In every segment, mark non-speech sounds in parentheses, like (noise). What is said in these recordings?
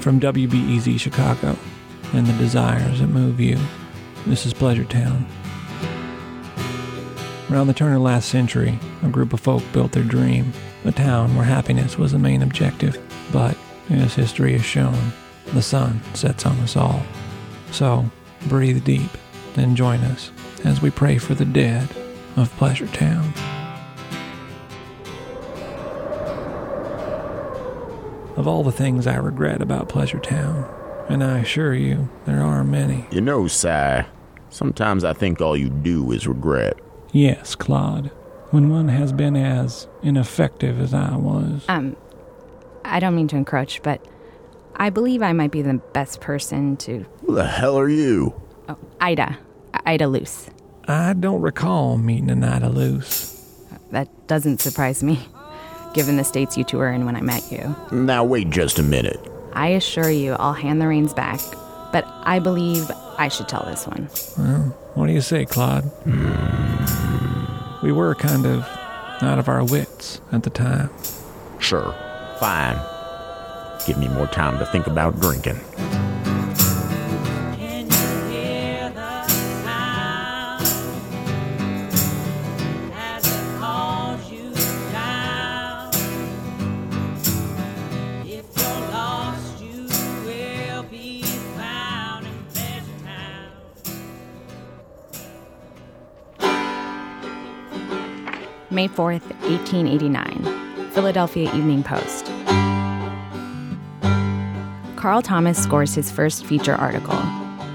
From WBEZ Chicago and the desires that move you, this is Pleasure Town. Around the turn of last century, a group of folk built their dream, a town where happiness was the main objective. But, as history has shown, the sun sets on us all. So, breathe deep and join us as we pray for the dead of Pleasure Town. Of all the things I regret about Pleasure Town, and I assure you, there are many. You know, Si, sometimes I think all you do is regret. Yes, Claude. When one has been as ineffective as I was. Um, I don't mean to encroach, but I believe I might be the best person to. Who the hell are you? Oh, Ida. Ida Luce. I don't recall meeting an Ida Luce. That doesn't surprise me, given the states you two were in when I met you. Now, wait just a minute. I assure you, I'll hand the reins back, but I believe I should tell this one. Well, what do you say, Claude? We were kind of out of our wits at the time. Sure, fine. Give me more time to think about drinking. May 4th, 1889. Philadelphia Evening Post. Carl Thomas scores his first feature article.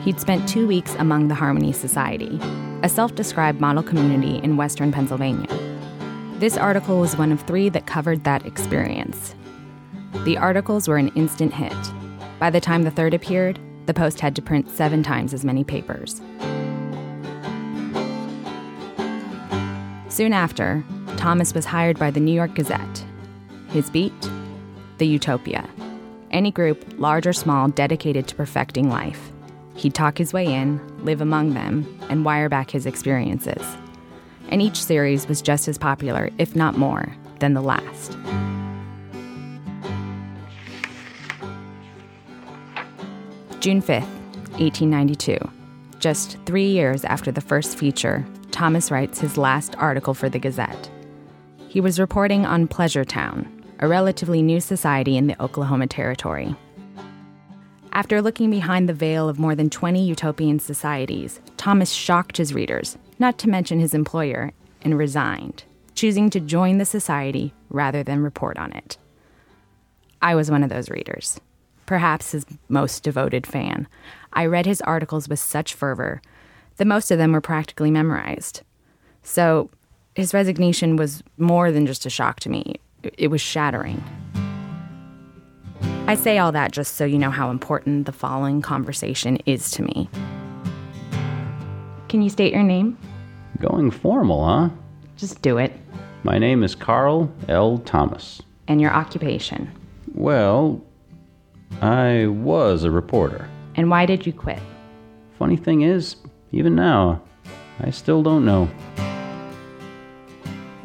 He'd spent two weeks among the Harmony Society, a self described model community in western Pennsylvania. This article was one of three that covered that experience. The articles were an instant hit. By the time the third appeared, the Post had to print seven times as many papers. Soon after, Thomas was hired by the New York Gazette. His beat? The Utopia. Any group, large or small, dedicated to perfecting life. He'd talk his way in, live among them, and wire back his experiences. And each series was just as popular, if not more, than the last. June 5th, 1892. Just three years after the first feature, Thomas writes his last article for the Gazette. He was reporting on Pleasure Town, a relatively new society in the Oklahoma Territory. After looking behind the veil of more than 20 utopian societies, Thomas shocked his readers, not to mention his employer, and resigned, choosing to join the society rather than report on it. I was one of those readers, perhaps his most devoted fan. I read his articles with such fervor that most of them were practically memorized. So his resignation was more than just a shock to me, it was shattering. I say all that just so you know how important the following conversation is to me. Can you state your name? Going formal, huh? Just do it. My name is Carl L. Thomas. And your occupation. Well, I was a reporter. And why did you quit? Funny thing is, even now, I still don't know.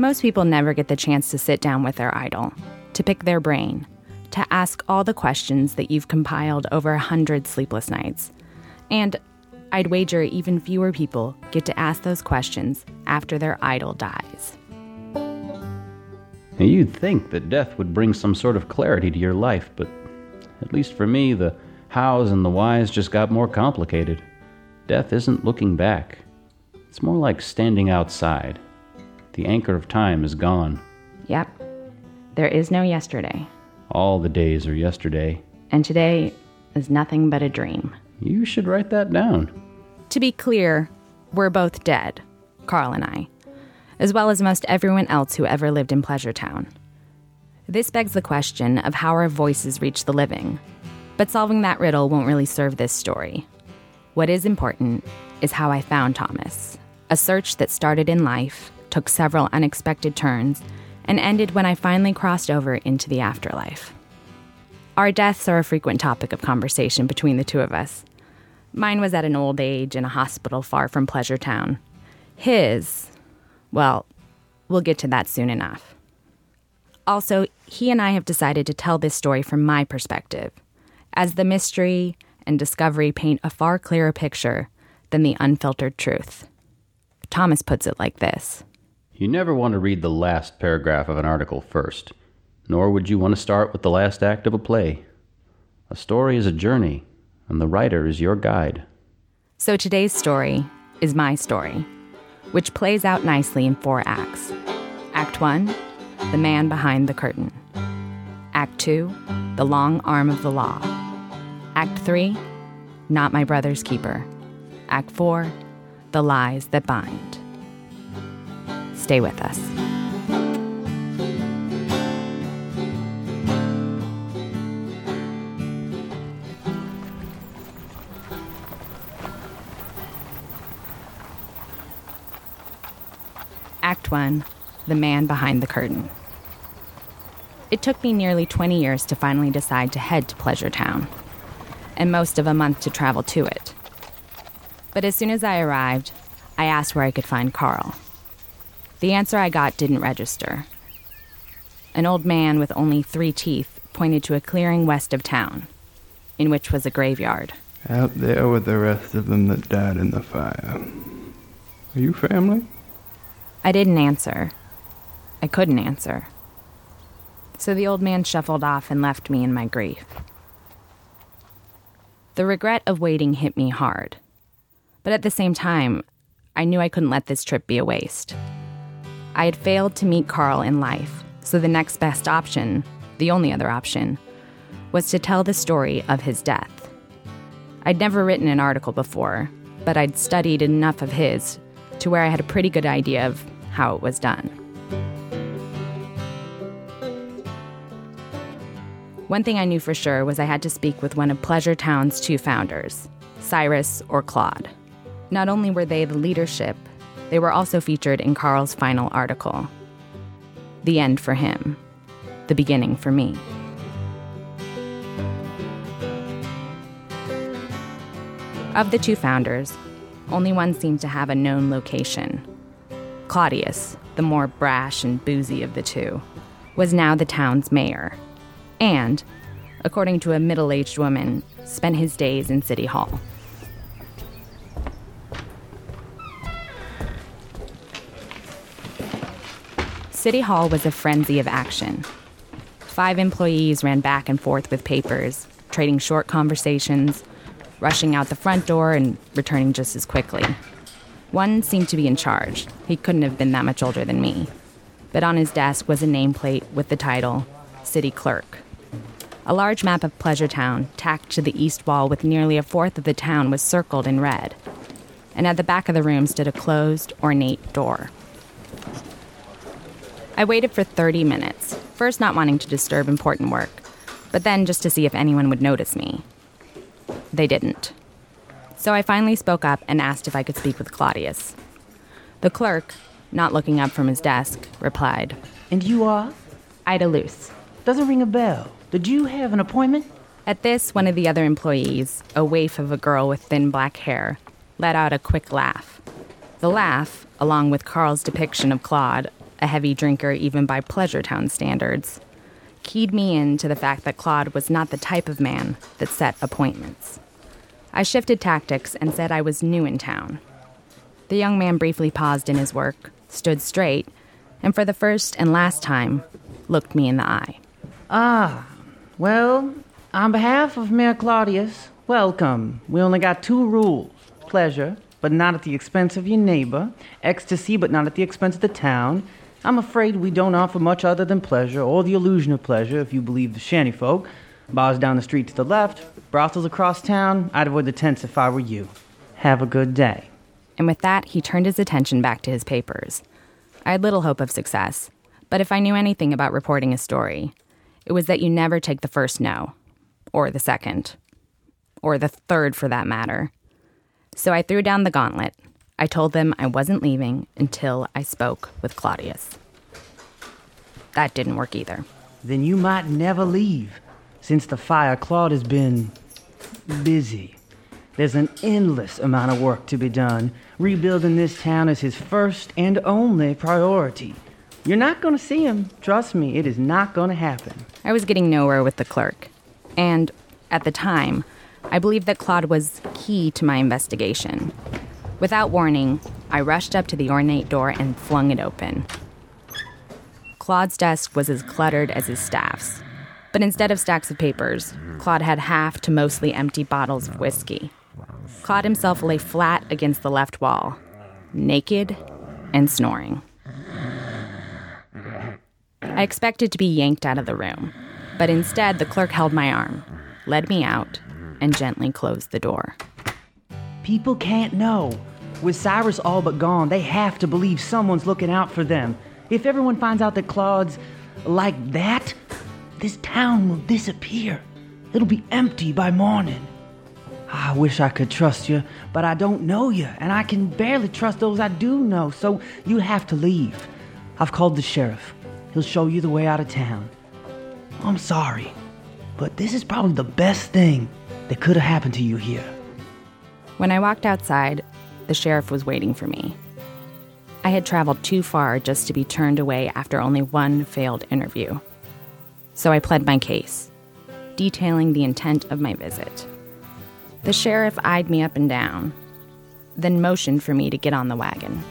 Most people never get the chance to sit down with their idol, to pick their brain, to ask all the questions that you've compiled over a hundred sleepless nights. And I'd wager even fewer people get to ask those questions after their idol dies. You'd think that death would bring some sort of clarity to your life, but at least for me, the hows and the whys just got more complicated. Death isn't looking back, it's more like standing outside. The anchor of time is gone. Yep. There is no yesterday. All the days are yesterday. And today is nothing but a dream. You should write that down. To be clear, we're both dead, Carl and I, as well as most everyone else who ever lived in Pleasure Town. This begs the question of how our voices reach the living. But solving that riddle won't really serve this story. What is important is how I found Thomas, a search that started in life, took several unexpected turns, and ended when I finally crossed over into the afterlife. Our deaths are a frequent topic of conversation between the two of us. Mine was at an old age in a hospital far from Pleasure Town. His, well, we'll get to that soon enough. Also, he and I have decided to tell this story from my perspective, as the mystery and discovery paint a far clearer picture than the unfiltered truth. Thomas puts it like this You never want to read the last paragraph of an article first, nor would you want to start with the last act of a play. A story is a journey, and the writer is your guide. So today's story is my story, which plays out nicely in four acts. Act 1 The Man Behind the Curtain. Act 2 The Long Arm of the Law. Act 3 Not My Brother's Keeper. Act 4 The Lies That Bind. Stay with us. Act 1 The Man Behind the Curtain. It took me nearly 20 years to finally decide to head to Pleasure Town, and most of a month to travel to it. But as soon as I arrived, I asked where I could find Carl. The answer I got didn't register. An old man with only three teeth pointed to a clearing west of town, in which was a graveyard. Out there with the rest of them that died in the fire. Are you family? I didn't answer. I couldn't answer. So the old man shuffled off and left me in my grief. The regret of waiting hit me hard. But at the same time, I knew I couldn't let this trip be a waste. I had failed to meet Carl in life, so the next best option, the only other option, was to tell the story of his death. I'd never written an article before, but I'd studied enough of his to where I had a pretty good idea of how it was done. One thing I knew for sure was I had to speak with one of Pleasure Town's two founders, Cyrus or Claude. Not only were they the leadership, they were also featured in Carl's final article. The end for him, the beginning for me. Of the two founders, only one seemed to have a known location. Claudius, the more brash and boozy of the two, was now the town's mayor, and, according to a middle aged woman, spent his days in City Hall. City Hall was a frenzy of action. Five employees ran back and forth with papers, trading short conversations, rushing out the front door and returning just as quickly. One seemed to be in charge. He couldn't have been that much older than me. But on his desk was a nameplate with the title City Clerk. A large map of Pleasure Town, tacked to the east wall with nearly a fourth of the town, was circled in red. And at the back of the room stood a closed, ornate door. I waited for 30 minutes, first not wanting to disturb important work, but then just to see if anyone would notice me. They didn't. So I finally spoke up and asked if I could speak with Claudius. The clerk, not looking up from his desk, replied, And you are? Ida Luce. Doesn't ring a bell. Did you have an appointment? At this, one of the other employees, a waif of a girl with thin black hair, let out a quick laugh. The laugh, along with Carl's depiction of Claude, a heavy drinker even by Pleasure Town standards, keyed me in to the fact that Claude was not the type of man that set appointments. I shifted tactics and said I was new in town. The young man briefly paused in his work, stood straight, and for the first and last time, looked me in the eye. Ah, well, on behalf of Mayor Claudius, welcome. We only got two rules pleasure, but not at the expense of your neighbor, ecstasy, but not at the expense of the town. I'm afraid we don't offer much other than pleasure, or the illusion of pleasure, if you believe the shanty folk. Bars down the street to the left, brothels across town. I'd avoid the tents if I were you. Have a good day. And with that, he turned his attention back to his papers. I had little hope of success, but if I knew anything about reporting a story, it was that you never take the first no, or the second, or the third for that matter. So I threw down the gauntlet. I told them I wasn't leaving until I spoke with Claudius. That didn't work either. Then you might never leave. Since the fire, Claude has been busy. There's an endless amount of work to be done. Rebuilding this town is his first and only priority. You're not going to see him. Trust me, it is not going to happen. I was getting nowhere with the clerk. And At the time, I believed that Claude was key to my investigation. Without warning, I rushed up to the ornate door and flung it open. Claude's desk was as cluttered as his staff's. But instead of stacks of papers, Claude had half to mostly empty bottles of whiskey. Claude himself lay flat against the left wall, naked and snoring. I expected to be yanked out of the room, but instead the clerk held my arm, led me out, and gently closed the door. People can't know. With Cyrus all but gone, they have to believe someone's looking out for them. If everyone finds out that Claude's like that, this town will disappear. It'll be empty by morning. I wish I could trust you, but I don't know you, and I can barely trust those I do know, so you have to leave. I've called the sheriff. He'll show you the way out of town. I'm sorry, but this is probably the best thing that could have happened to you here. When I walked outside, the sheriff was waiting for me. I had traveled too far just to be turned away after only one failed interview. So I pled my case, detailing the intent of my visit. The sheriff eyed me up and down, then motioned for me to get on the wagon.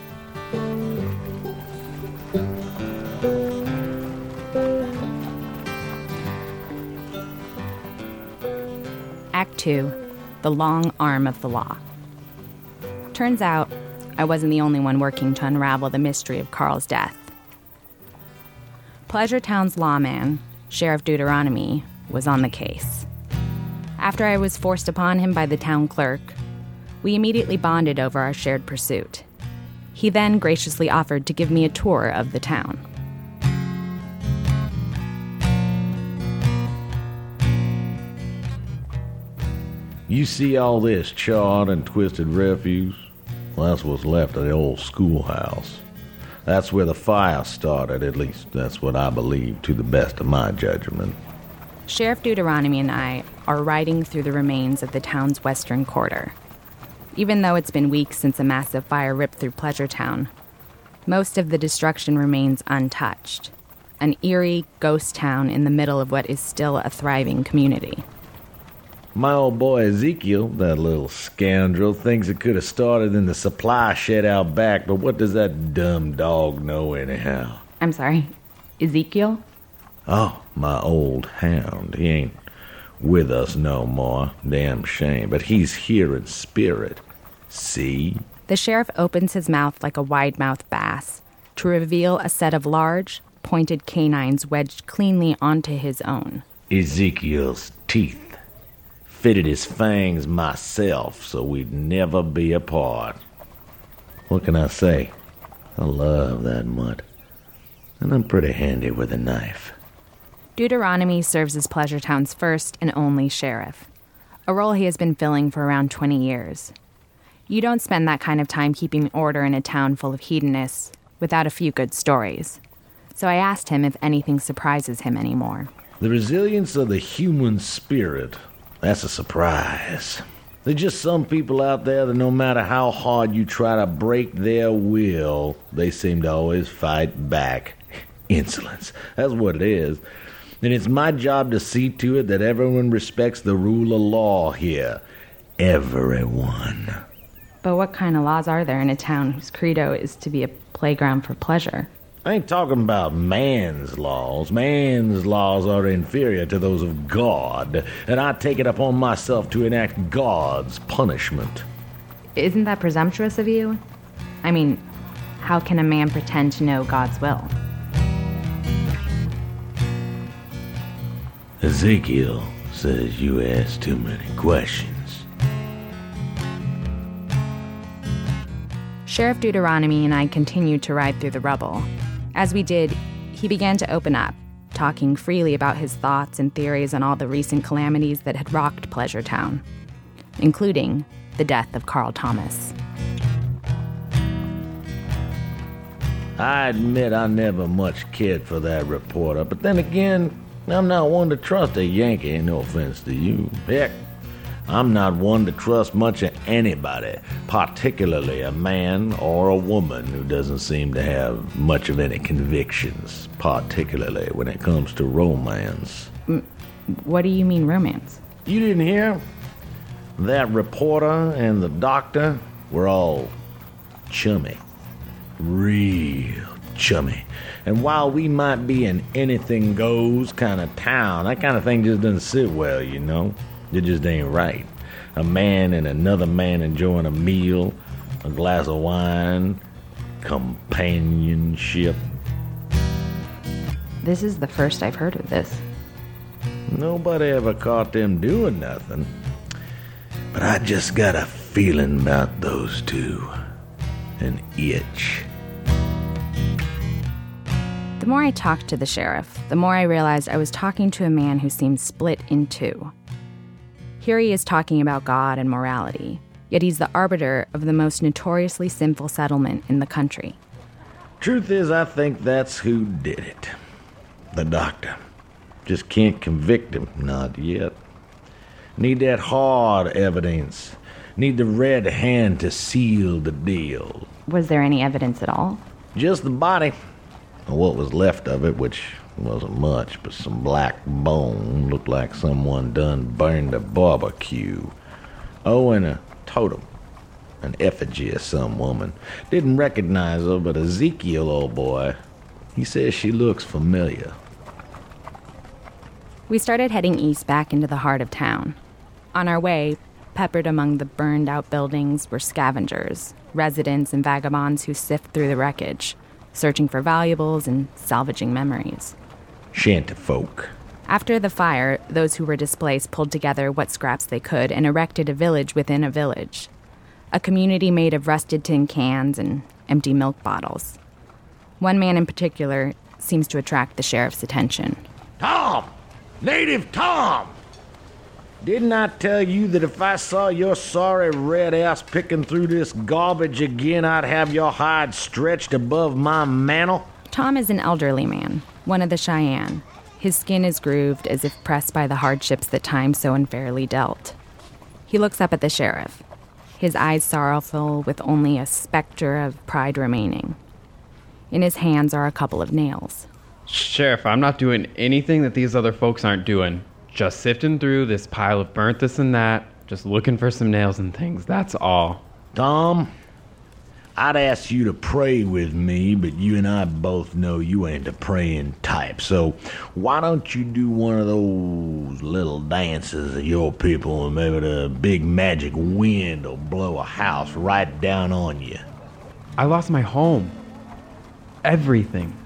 Act 2 The Long Arm of the Law. Turns out, I wasn't the only one working to unravel the mystery of Carl's death. Pleasure Town's lawman, Sheriff Deuteronomy, was on the case. After I was forced upon him by the town clerk, we immediately bonded over our shared pursuit. He then graciously offered to give me a tour of the town. You see all this charred and twisted refuse? Well, that's what's left of the old schoolhouse. That's where the fire started, at least that's what I believe to the best of my judgment. Sheriff Deuteronomy and I are riding through the remains of the town's western quarter. Even though it's been weeks since a massive fire ripped through Pleasure Town, most of the destruction remains untouched. An eerie ghost town in the middle of what is still a thriving community. My old boy Ezekiel, that little scoundrel, thinks it could have started in the supply shed out back, but what does that dumb dog know anyhow? I'm sorry, Ezekiel? Oh, my old hound. He ain't with us no more. Damn shame. But he's here in spirit. See? The sheriff opens his mouth like a wide mouthed bass to reveal a set of large, pointed canines wedged cleanly onto his own. Ezekiel's teeth. Fitted his fangs myself so we'd never be apart. What can I say? I love that mutt. And I'm pretty handy with a knife. Deuteronomy serves as Pleasure Town's first and only sheriff, a role he has been filling for around 20 years. You don't spend that kind of time keeping order in a town full of hedonists without a few good stories. So I asked him if anything surprises him anymore. The resilience of the human spirit, that's a surprise. There's just some people out there that no matter how hard you try to break their will, they seem to always fight back. (laughs) Insolence. That's what it is. And it's my job to see to it that everyone respects the rule of law here. Everyone. But what kind of laws are there in a town whose credo is to be a playground for pleasure? I ain't talking about man's laws. Man's laws are inferior to those of God, and I take it upon myself to enact God's punishment. Isn't that presumptuous of you? I mean, how can a man pretend to know God's will? Ezekiel says you ask too many questions. Sheriff Deuteronomy and I continued to ride through the rubble. As we did, he began to open up, talking freely about his thoughts and theories on all the recent calamities that had rocked Pleasure Town, including the death of Carl Thomas. I admit I never much cared for that reporter, but then again, I'm not one to trust a Yankee, no offense to you. Heck, I'm not one to trust much of anybody, particularly a man or a woman who doesn't seem to have much of any convictions, particularly when it comes to romance. What do you mean, romance? You didn't hear? That reporter and the doctor were all chummy. Real chummy. And while we might be an anything goes kind of town, that kind of thing just doesn't sit well, you know? It just ain't right. A man and another man enjoying a meal, a glass of wine, companionship. This is the first I've heard of this. Nobody ever caught them doing nothing. But I just got a feeling about those two. An itch. The more I talked to the sheriff, the more I realized I was talking to a man who seemed split in two. Here he is talking about God and morality, yet he's the arbiter of the most notoriously sinful settlement in the country. Truth is, I think that's who did it. The doctor. Just can't convict him. Not yet. Need that hard evidence. Need the red hand to seal the deal. Was there any evidence at all? Just the body. Or what was left of it, which wasn't much, but some black bone looked like someone done burned a barbecue. Oh, and a totem. An effigy of some woman. Didn't recognize her, but Ezekiel, old boy, he says she looks familiar. We started heading east back into the heart of town. On our way, peppered among the burned out buildings were scavengers, residents, and vagabonds who sift through the wreckage, searching for valuables and salvaging memories. Shantyfolk. After the fire, those who were displaced pulled together what scraps they could and erected a village within a village. A community made of rusted tin cans and empty milk bottles. One man in particular seems to attract the sheriff's attention. Tom! Native Tom! Didn't I tell you that if I saw your sorry red ass picking through this garbage again, I'd have your hide stretched above my mantle? Tom is an elderly man, one of the Cheyenne. His skin is grooved as if pressed by the hardships that time so unfairly dealt. He looks up at the sheriff, his eyes sorrowful with only a specter of pride remaining. In his hands are a couple of nails. Sheriff, I'm not doing anything that these other folks aren't doing. Just sifting through this pile of burnt this and that, just looking for some nails and things. That's all. Tom, I'd ask you to pray with me, but you and I both know you ain't a praying type. So why don't you do one of those little dances of your people and maybe the big magic wind will blow a house right down on you? I lost my home. Everything.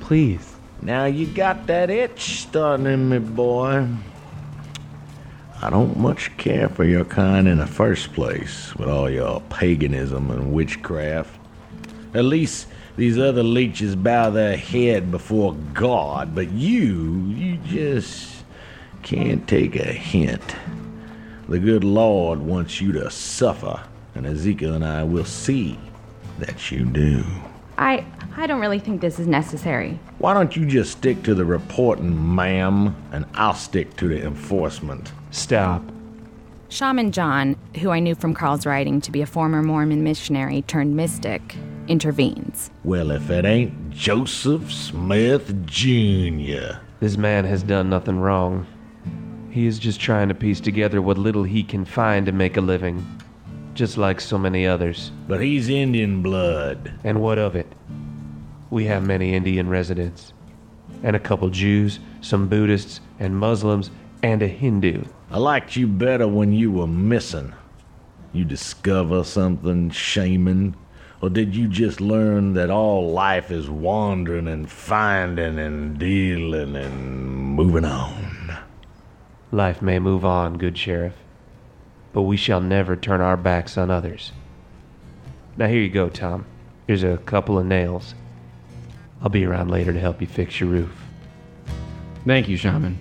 Please. Now you got that itch starting in me, boy. I don't much care for your kind in the first place, with all your paganism and witchcraft. At least these other leeches bow their head before God, but you, you just can't take a hint. The good Lord wants you to suffer, and Ezekiel and I will see that you do. I I don't really think this is necessary. Why don't you just stick to the reporting, ma'am, and I'll stick to the enforcement? Stop. Shaman John, who I knew from Carl's writing to be a former Mormon missionary turned mystic, intervenes. Well, if it ain't Joseph Smith Jr. This man has done nothing wrong. He is just trying to piece together what little he can find to make a living, just like so many others. But he's Indian blood. And what of it? We have many Indian residents, and a couple Jews, some Buddhists, and Muslims, and a Hindu. I liked you better when you were missing. You discover something, shaman? Or did you just learn that all life is wandering and finding and dealing and moving on? Life may move on, good sheriff, but we shall never turn our backs on others. Now, here you go, Tom. Here's a couple of nails. I'll be around later to help you fix your roof. Thank you, Shaman.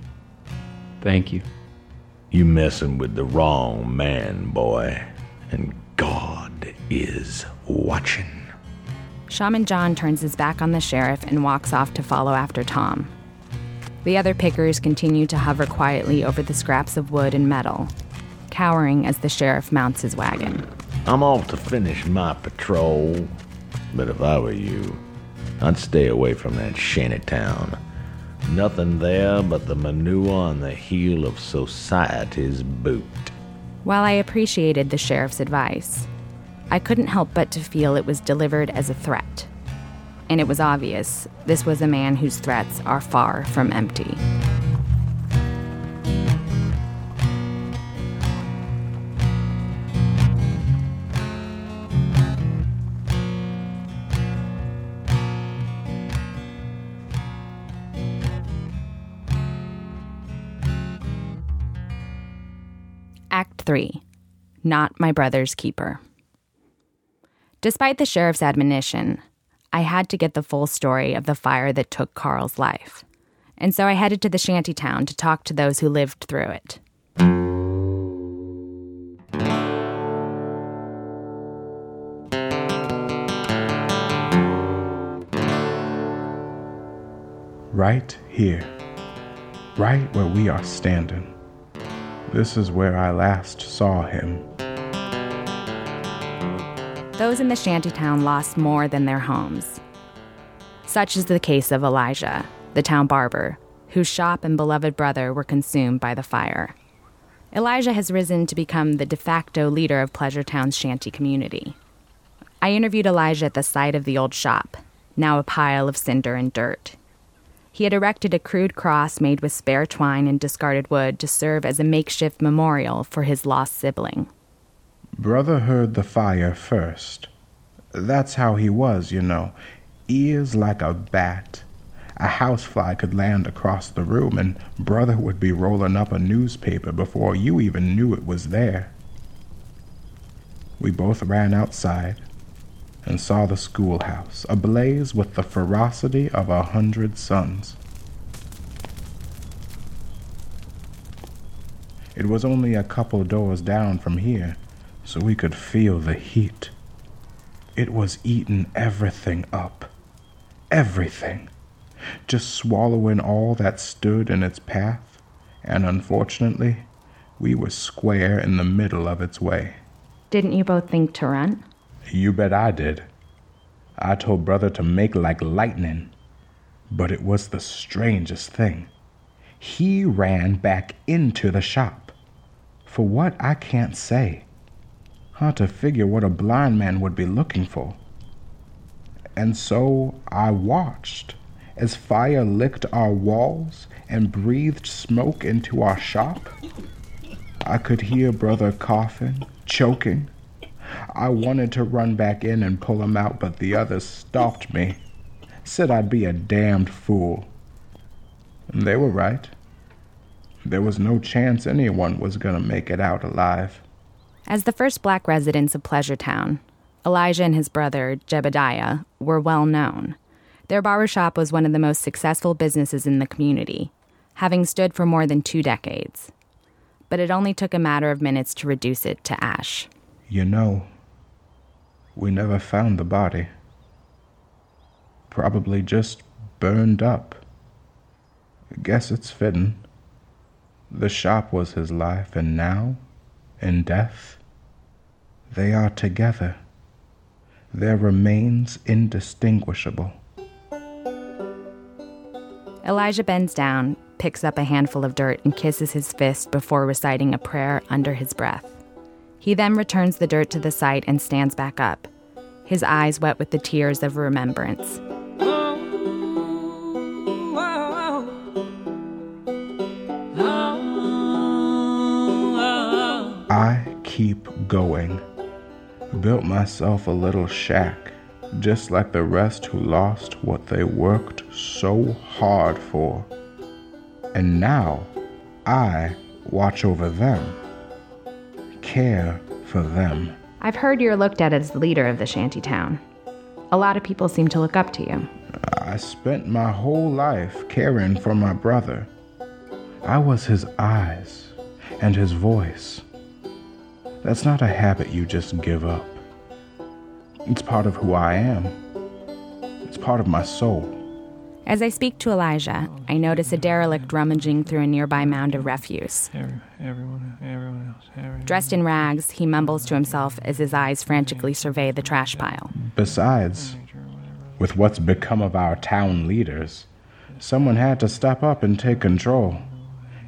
Thank you. You messing with the wrong man, boy. And God is watching. Shaman John turns his back on the sheriff and walks off to follow after Tom. The other pickers continue to hover quietly over the scraps of wood and metal, cowering as the sheriff mounts his wagon. I'm off to finish my patrol. But if I were you, I'd stay away from that shanty town. Nothing there but the manure on the heel of society's boot. While I appreciated the sheriff's advice, I couldn't help but to feel it was delivered as a threat. And it was obvious this was a man whose threats are far from empty. 3 Not My Brother's Keeper. Despite the sheriff's admonition, I had to get the full story of the fire that took Carl's life. And so I headed to the shanty town to talk to those who lived through it. Right here, right where we are standing. This is where I last saw him. Those in the shantytown lost more than their homes. Such is the case of Elijah, the town barber, whose shop and beloved brother were consumed by the fire. Elijah has risen to become the de facto leader of Pleasure Town's shanty community. I interviewed Elijah at the site of the old shop, now a pile of cinder and dirt. He had erected a crude cross made with spare twine and discarded wood to serve as a makeshift memorial for his lost sibling. Brother heard the fire first. That's how he was, you know. Ears like a bat. A housefly could land across the room, and Brother would be rolling up a newspaper before you even knew it was there. We both ran outside and saw the schoolhouse ablaze with the ferocity of a hundred suns. It was only a couple doors down from here, so we could feel the heat. It was eating everything up. Everything. Just swallowing all that stood in its path, and unfortunately, we were square in the middle of its way. Didn't you both think to run? You bet I did. I told brother to make like lightning. But it was the strangest thing. He ran back into the shop. For what I can't say. Hard to figure what a blind man would be looking for. And so I watched as fire licked our walls and breathed smoke into our shop. I could hear brother coughing, choking. I wanted to run back in and pull him out, but the others stopped me. Said I'd be a damned fool. And they were right. There was no chance anyone was going to make it out alive. As the first black residents of Pleasure Town, Elijah and his brother, Jebediah, were well known. Their barbershop was one of the most successful businesses in the community, having stood for more than two decades. But it only took a matter of minutes to reduce it to ash. You know, we never found the body. Probably just burned up. Guess it's fitting. The shop was his life, and now, in death, they are together. Their remains indistinguishable. Elijah bends down, picks up a handful of dirt, and kisses his fist before reciting a prayer under his breath. He then returns the dirt to the site and stands back up, his eyes wet with the tears of remembrance. I keep going. Built myself a little shack, just like the rest who lost what they worked so hard for. And now I watch over them, care for them. I've heard you're looked at as the leader of the shanty town. A lot of people seem to look up to you. I spent my whole life caring for my brother. I was his eyes and his voice. That's not a habit you just give up. It's part of who I am. It's part of my soul. As I speak to Elijah, I notice a derelict rummaging through a nearby mound of refuse. Every, everyone, everyone else, everyone. Dressed in rags, he mumbles to himself as his eyes frantically survey the trash pile. Besides, with what's become of our town leaders, Someone had to step up and take control.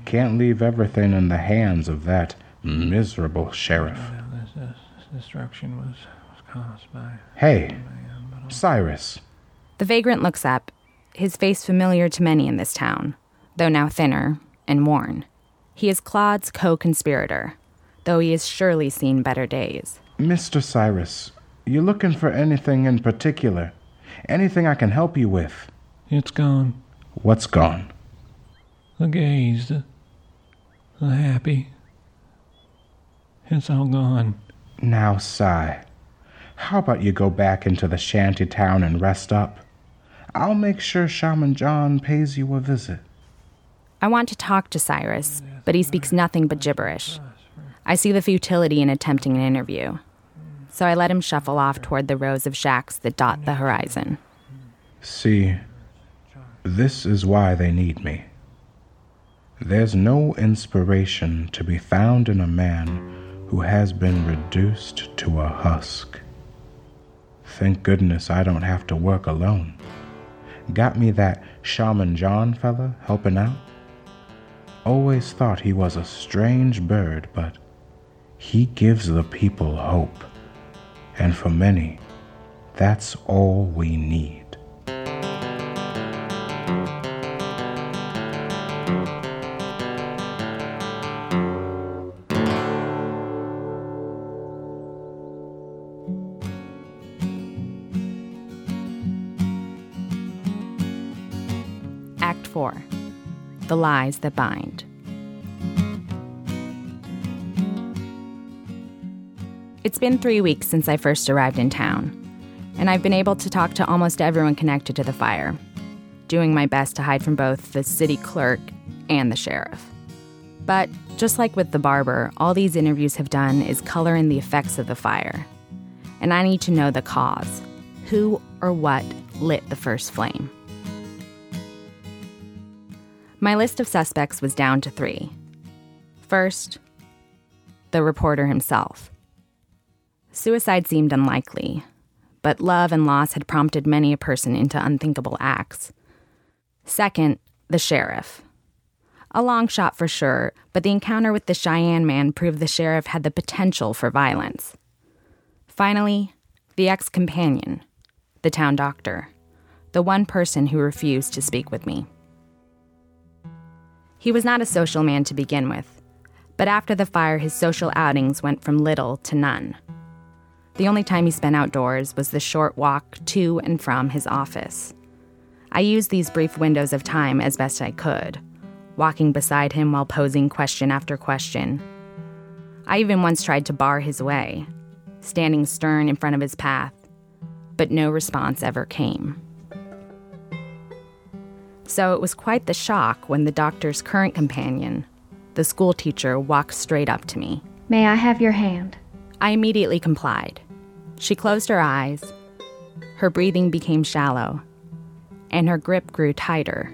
Can't leave everything in the hands of that miserable sheriff. This, this destruction was, was caused by. Hey, Cyrus. The vagrant looks up, his face familiar to many in this town, though now thinner and worn. He is Claude's co conspirator, though he has surely seen better days. Mr. Cyrus, you looking for anything in particular? Anything I can help you with? It's gone. What's gone? The gaze, the, the happy. It's all gone. Now, Cy, how about you go back into the shanty town and rest up? I'll make sure Shaman John pays you a visit. I want to talk to Cyrus, but he speaks nothing but gibberish. I see the futility in attempting an interview, so I let him shuffle off toward the rows of shacks that dot the horizon. See, this is why they need me. There's no inspiration to be found in a man who has been reduced to a husk. Thank goodness I don't have to work alone. Got me that Shaman John fella helping out? Always thought he was a strange bird, but he gives the people hope. And for many, that's all we need. That Bind. It's been three weeks since I first arrived in town, and I've been able to talk to almost everyone connected to the fire, doing my best to hide from both the city clerk and the sheriff. But just like with the barber, all these interviews have done is color in the effects of the fire. And I need to know the cause who or what lit the first flame. My list of suspects was down to three. First, the reporter himself. Suicide seemed unlikely, but love and loss had prompted many a person into unthinkable acts. Second, the sheriff. A long shot for sure, but the encounter with the Cheyenne man proved the sheriff had the potential for violence. Finally, the ex companion, the town doctor, the one person who refused to speak with me. He was not a social man to begin with, but after the fire, his social outings went from little to none. The only time he spent outdoors was the short walk to and from his office. I used these brief windows of time as best I could, walking beside him while posing question after question. I even once tried to bar his way, standing stern in front of his path, but no response ever came. So it was quite the shock when the doctor's current companion, the school teacher, walked straight up to me. May I have your hand? I immediately complied. She closed her eyes. Her breathing became shallow, and her grip grew tighter.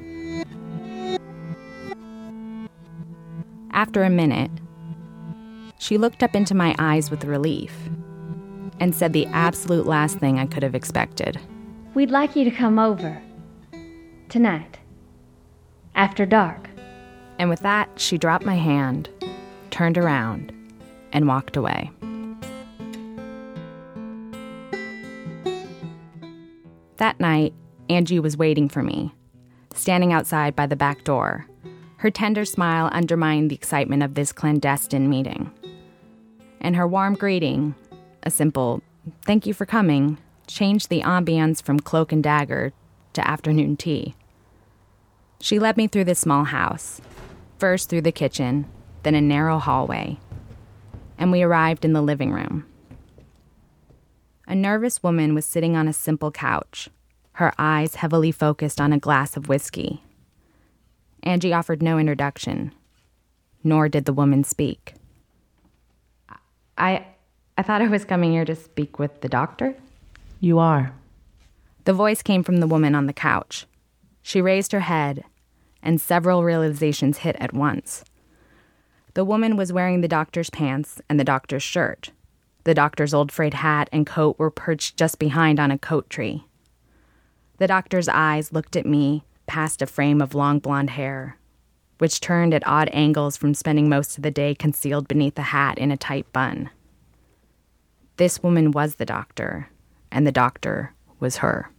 After a minute, she looked up into my eyes with relief and said the absolute last thing I could have expected. We'd like you to come over. Tonight. After dark. And with that, she dropped my hand, turned around, and walked away. That night, Angie was waiting for me, standing outside by the back door. Her tender smile undermined the excitement of this clandestine meeting. And her warm greeting, a simple, thank you for coming, changed the ambience from cloak and dagger to afternoon tea. She led me through the small house, first through the kitchen, then a narrow hallway, and we arrived in the living room. A nervous woman was sitting on a simple couch, her eyes heavily focused on a glass of whiskey. Angie offered no introduction, nor did the woman speak. I I thought I was coming here to speak with the doctor. You are. The voice came from the woman on the couch. She raised her head, and several realizations hit at once. The woman was wearing the doctor's pants and the doctor's shirt. The doctor's old frayed hat and coat were perched just behind on a coat tree. The doctor's eyes looked at me past a frame of long blonde hair, which turned at odd angles from spending most of the day concealed beneath a hat in a tight bun. This woman was the doctor, and the doctor was her.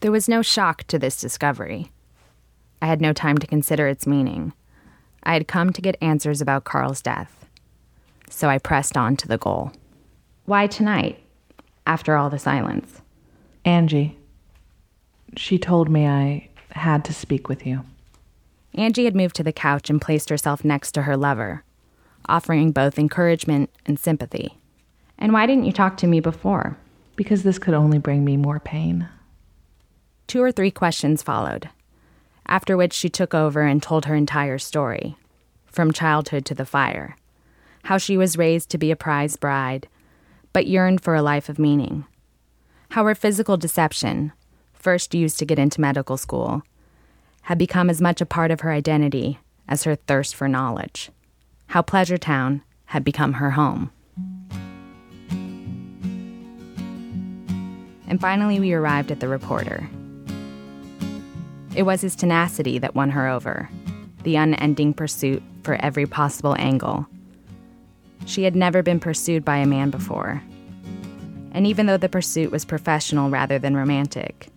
There was no shock to this discovery. I had no time to consider its meaning. I had come to get answers about Carl's death. So I pressed on to the goal. Why tonight, after all the silence? Angie. She told me I had to speak with you. Angie had moved to the couch and placed herself next to her lover, offering both encouragement and sympathy. And why didn't you talk to me before? Because this could only bring me more pain. Two or three questions followed, after which she took over and told her entire story, from childhood to the fire. How she was raised to be a prize bride, but yearned for a life of meaning. How her physical deception, first used to get into medical school, had become as much a part of her identity as her thirst for knowledge. How Pleasure Town had become her home. And finally, we arrived at the reporter. It was his tenacity that won her over, the unending pursuit for every possible angle. She had never been pursued by a man before. And even though the pursuit was professional rather than romantic,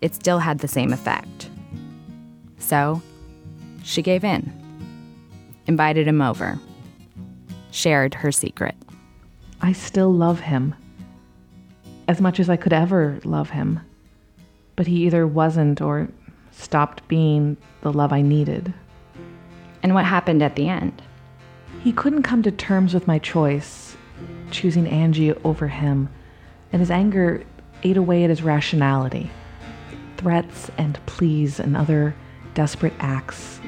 it still had the same effect. So, she gave in, invited him over, shared her secret. I still love him. As much as I could ever love him. But he either wasn't or stopped being the love I needed. And what happened at the end? He couldn't come to terms with my choice, choosing Angie over him, and his anger ate away at his rationality. Threats and pleas and other desperate acts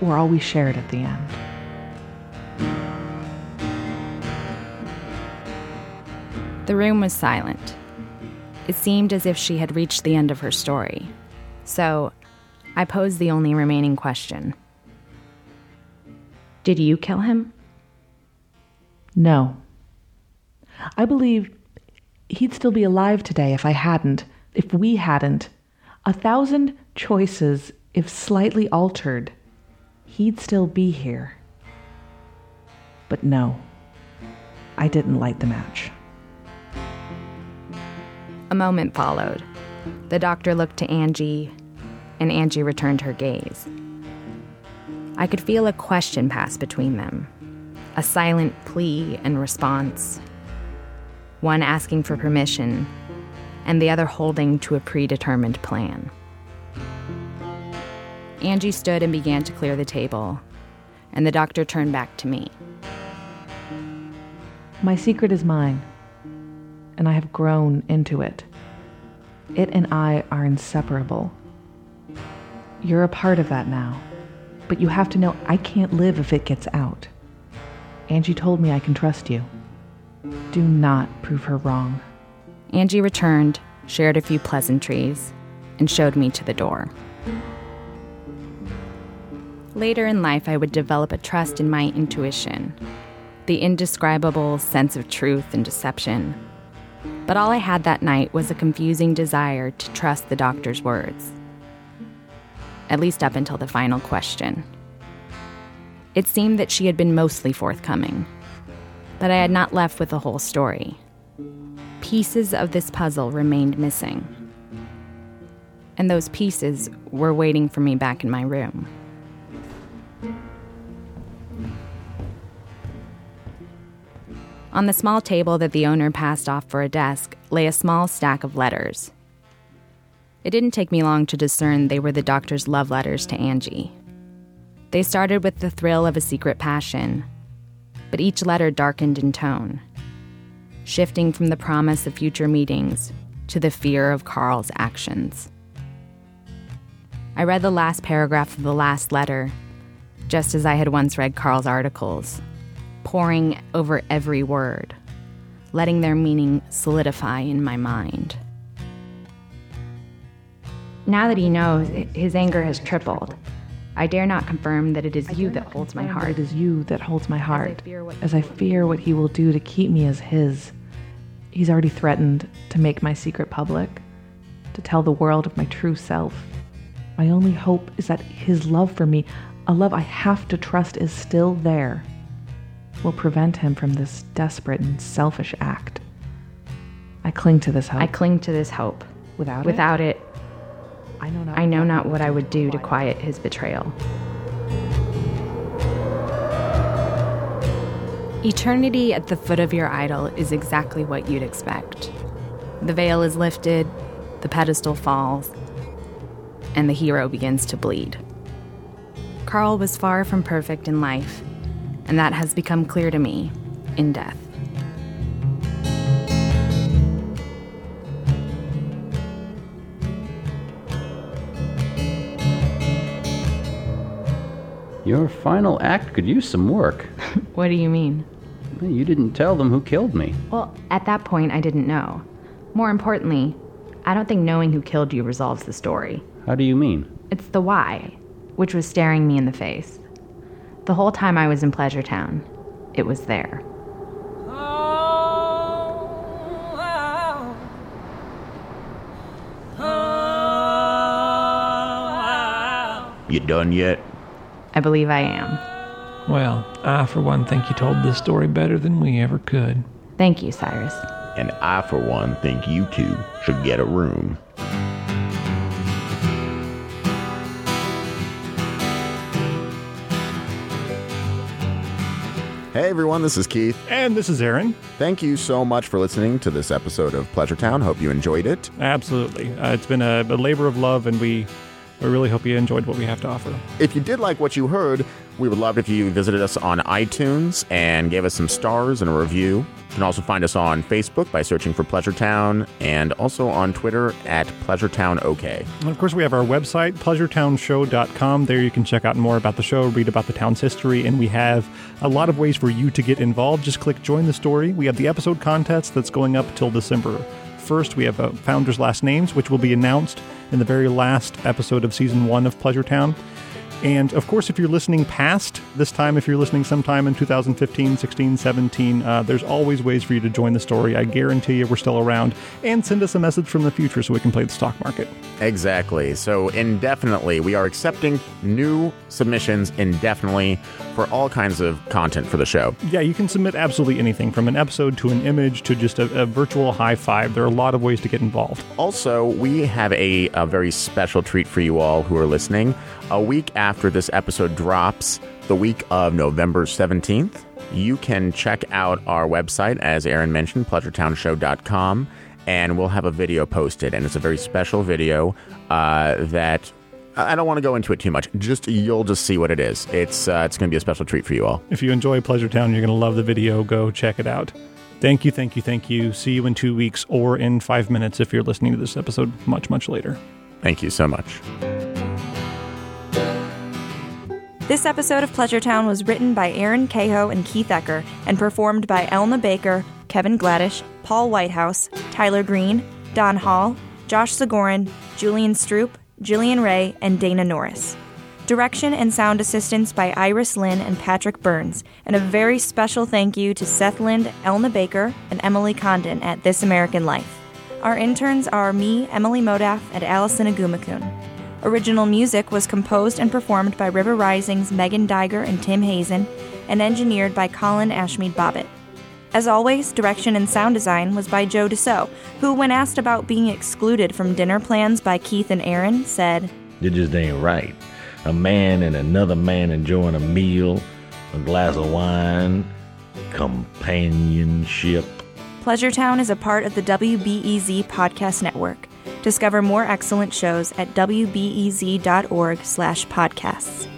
were all we shared at the end. The room was silent. It seemed as if she had reached the end of her story. So, I posed the only remaining question Did you kill him? No. I believe he'd still be alive today if I hadn't, if we hadn't. A thousand choices, if slightly altered, he'd still be here. But no, I didn't light the match. A moment followed. The doctor looked to Angie, and Angie returned her gaze. I could feel a question pass between them a silent plea and response, one asking for permission, and the other holding to a predetermined plan. Angie stood and began to clear the table, and the doctor turned back to me. My secret is mine, and I have grown into it. It and I are inseparable. You're a part of that now, but you have to know I can't live if it gets out. Angie told me I can trust you. Do not prove her wrong. Angie returned, shared a few pleasantries, and showed me to the door. Later in life, I would develop a trust in my intuition, the indescribable sense of truth and deception. But all I had that night was a confusing desire to trust the doctor's words. At least up until the final question. It seemed that she had been mostly forthcoming, but I had not left with the whole story. Pieces of this puzzle remained missing. And those pieces were waiting for me back in my room. On the small table that the owner passed off for a desk lay a small stack of letters. It didn't take me long to discern they were the doctor's love letters to Angie. They started with the thrill of a secret passion, but each letter darkened in tone, shifting from the promise of future meetings to the fear of Carl's actions. I read the last paragraph of the last letter, just as I had once read Carl's articles, poring over every word, letting their meaning solidify in my mind. Now that he knows, his anger has tripled. I dare not confirm that it is you that holds my heart. It is you that holds my heart, as I fear what he will do to keep me as his. He's already threatened to make my secret public, to tell the world of my true self. My only hope is that his love for me, a love I have to trust is still there, will prevent him from this desperate and selfish act. I cling to this hope. I cling to this hope. Without it? Without it, I know not. I know not what I would do to quiet his betrayal. Eternity at the foot of your idol is exactly what you'd expect. The veil is lifted, the pedestal falls, and the hero begins to bleed. Carl was far from perfect in life, and that has become clear to me in death. Your final act could use some work. (laughs) What do you mean? You didn't tell them who killed me. Well, at that point, I didn't know. More importantly, I don't think knowing who killed you resolves the story. How do you mean? It's the why, which was staring me in the face. The whole time I was in Pleasure Town, it was there. You done yet? I believe I am. Well, I, for one, think you told this story better than we ever could. Thank you, Cyrus. And I, for one, think you two should get a room. Hey everyone, this is Keith. And this is Aaron. Thank you so much for listening to this episode of Pleasure Town. Hope you enjoyed it. Absolutely. Uh, it's been a, a labor of love, and we, we really hope you enjoyed what we have to offer. If you did like what you heard, we would love if you visited us on iTunes and gave us some stars and a review. You can also find us on Facebook by searching for Pleasure Town and also on Twitter at Pleasure Town OK. And of course, we have our website, pleasuretownshow.com. There you can check out more about the show, read about the town's history, and we have a lot of ways for you to get involved. Just click join the story. We have the episode contest that's going up till December 1st. We have uh, founders' last names, which will be announced in the very last episode of season one of Pleasure Town. And of course, if you're listening past this time, if you're listening sometime in 2015, 16, 17, uh, there's always ways for you to join the story. I guarantee you we're still around. And send us a message from the future so we can play the stock market. Exactly. So, indefinitely, we are accepting new submissions indefinitely for all kinds of content for the show. Yeah, you can submit absolutely anything from an episode to an image to just a, a virtual high five. There are a lot of ways to get involved. Also, we have a, a very special treat for you all who are listening. A week after this episode drops, the week of November 17th, you can check out our website, as Aaron mentioned, pleasuretownshow.com, and we'll have a video posted. And it's a very special video uh, that I don't want to go into it too much. Just you'll just see what it is. It's uh, it's going to be a special treat for you all. If you enjoy Pleasure Town, you're going to love the video. Go check it out. Thank you, thank you, thank you. See you in two weeks or in five minutes if you're listening to this episode much, much later. Thank you so much. This episode of Pleasure Town was written by Aaron Cahoe and Keith Ecker and performed by Elna Baker, Kevin Gladish, Paul Whitehouse, Tyler Green, Don Hall, Josh Sigorin, Julian Stroop, Jillian Ray, and Dana Norris. Direction and sound assistance by Iris Lynn and Patrick Burns, and a very special thank you to Seth Lind, Elna Baker, and Emily Condon at This American Life. Our interns are me, Emily Modaf, and Allison Agumakun. Original music was composed and performed by River Rising's Megan Diger and Tim Hazen, and engineered by Colin Ashmead Bobbitt. As always, direction and sound design was by Joe Deso, who, when asked about being excluded from dinner plans by Keith and Aaron, said, It just ain't right. A man and another man enjoying a meal, a glass of wine, companionship. Pleasure Town is a part of the WBEZ podcast network. Discover more excellent shows at wbez.org/podcasts.